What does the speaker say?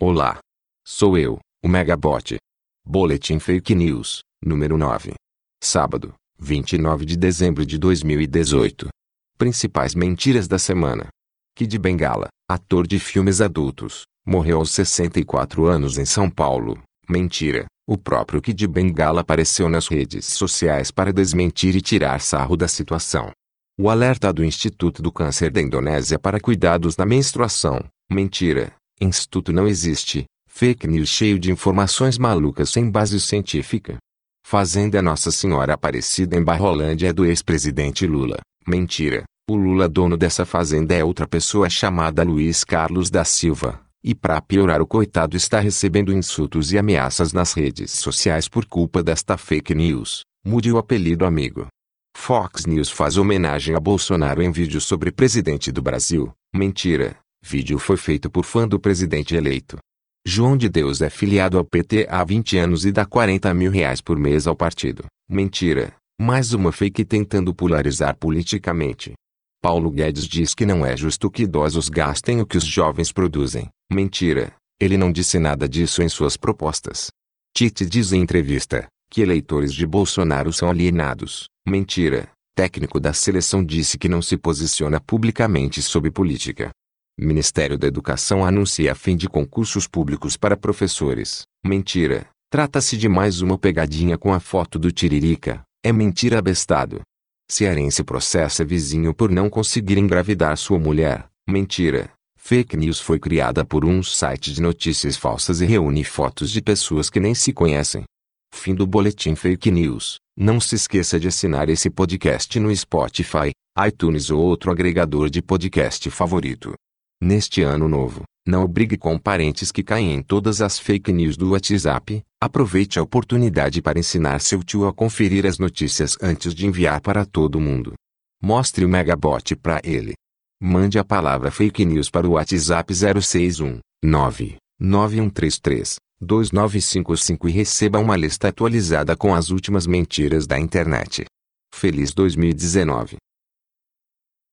Olá. Sou eu, o Megabot. Boletim Fake News, número 9. Sábado, 29 de dezembro de 2018. Principais mentiras da semana. Kid Bengala, ator de filmes adultos, morreu aos 64 anos em São Paulo. Mentira. O próprio Kid Bengala apareceu nas redes sociais para desmentir e tirar sarro da situação. O alerta do Instituto do Câncer da Indonésia para cuidados na menstruação. Mentira. Instituto não existe. Fake news cheio de informações malucas sem base científica. Fazenda Nossa Senhora Aparecida em Barrolândia é do ex-presidente Lula. Mentira. O Lula dono dessa fazenda é outra pessoa chamada Luiz Carlos da Silva. E para piorar o coitado está recebendo insultos e ameaças nas redes sociais por culpa desta fake news. Mude o apelido amigo. Fox News faz homenagem a Bolsonaro em vídeo sobre presidente do Brasil. Mentira. Vídeo foi feito por fã do presidente eleito. João de Deus é filiado ao PT há 20 anos e dá 40 mil reais por mês ao partido. Mentira. Mais uma fake tentando polarizar politicamente. Paulo Guedes diz que não é justo que idosos gastem o que os jovens produzem. Mentira. Ele não disse nada disso em suas propostas. Tite diz em entrevista que eleitores de Bolsonaro são alienados. Mentira. Técnico da seleção disse que não se posiciona publicamente sobre política. Ministério da Educação anuncia fim de concursos públicos para professores. Mentira. Trata-se de mais uma pegadinha com a foto do Tiririca. É mentira abestado. Cearense processa vizinho por não conseguir engravidar sua mulher. Mentira. Fake news foi criada por um site de notícias falsas e reúne fotos de pessoas que nem se conhecem. Fim do boletim Fake News. Não se esqueça de assinar esse podcast no Spotify, iTunes ou outro agregador de podcast favorito. Neste ano novo, não brigue com parentes que caem em todas as fake news do WhatsApp. Aproveite a oportunidade para ensinar seu tio a conferir as notícias antes de enviar para todo mundo. Mostre o Megabot para ele. Mande a palavra fake news para o WhatsApp 061 99133 2955 e receba uma lista atualizada com as últimas mentiras da internet. Feliz 2019.